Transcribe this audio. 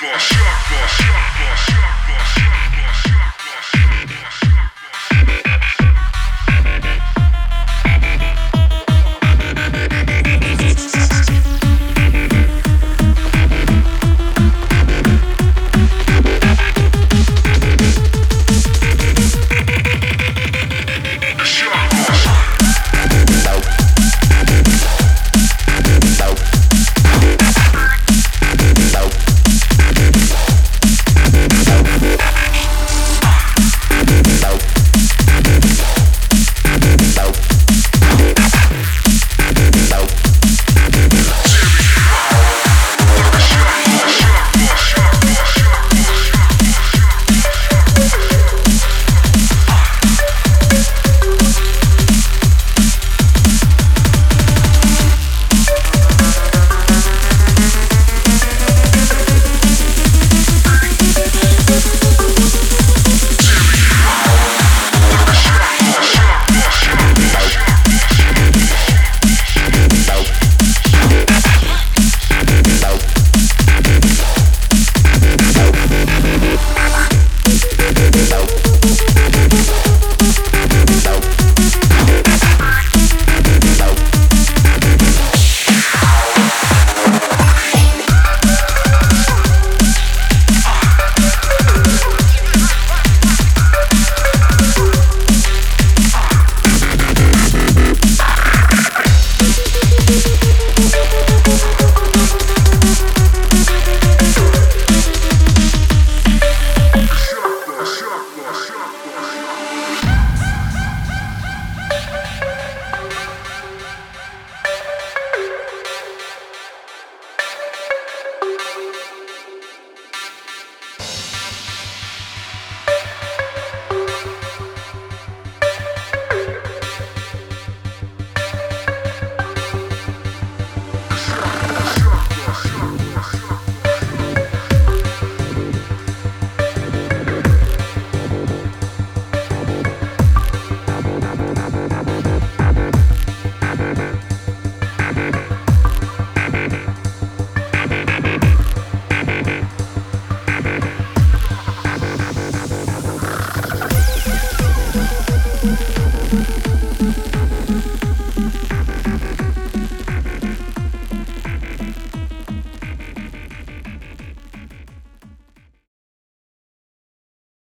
Shock.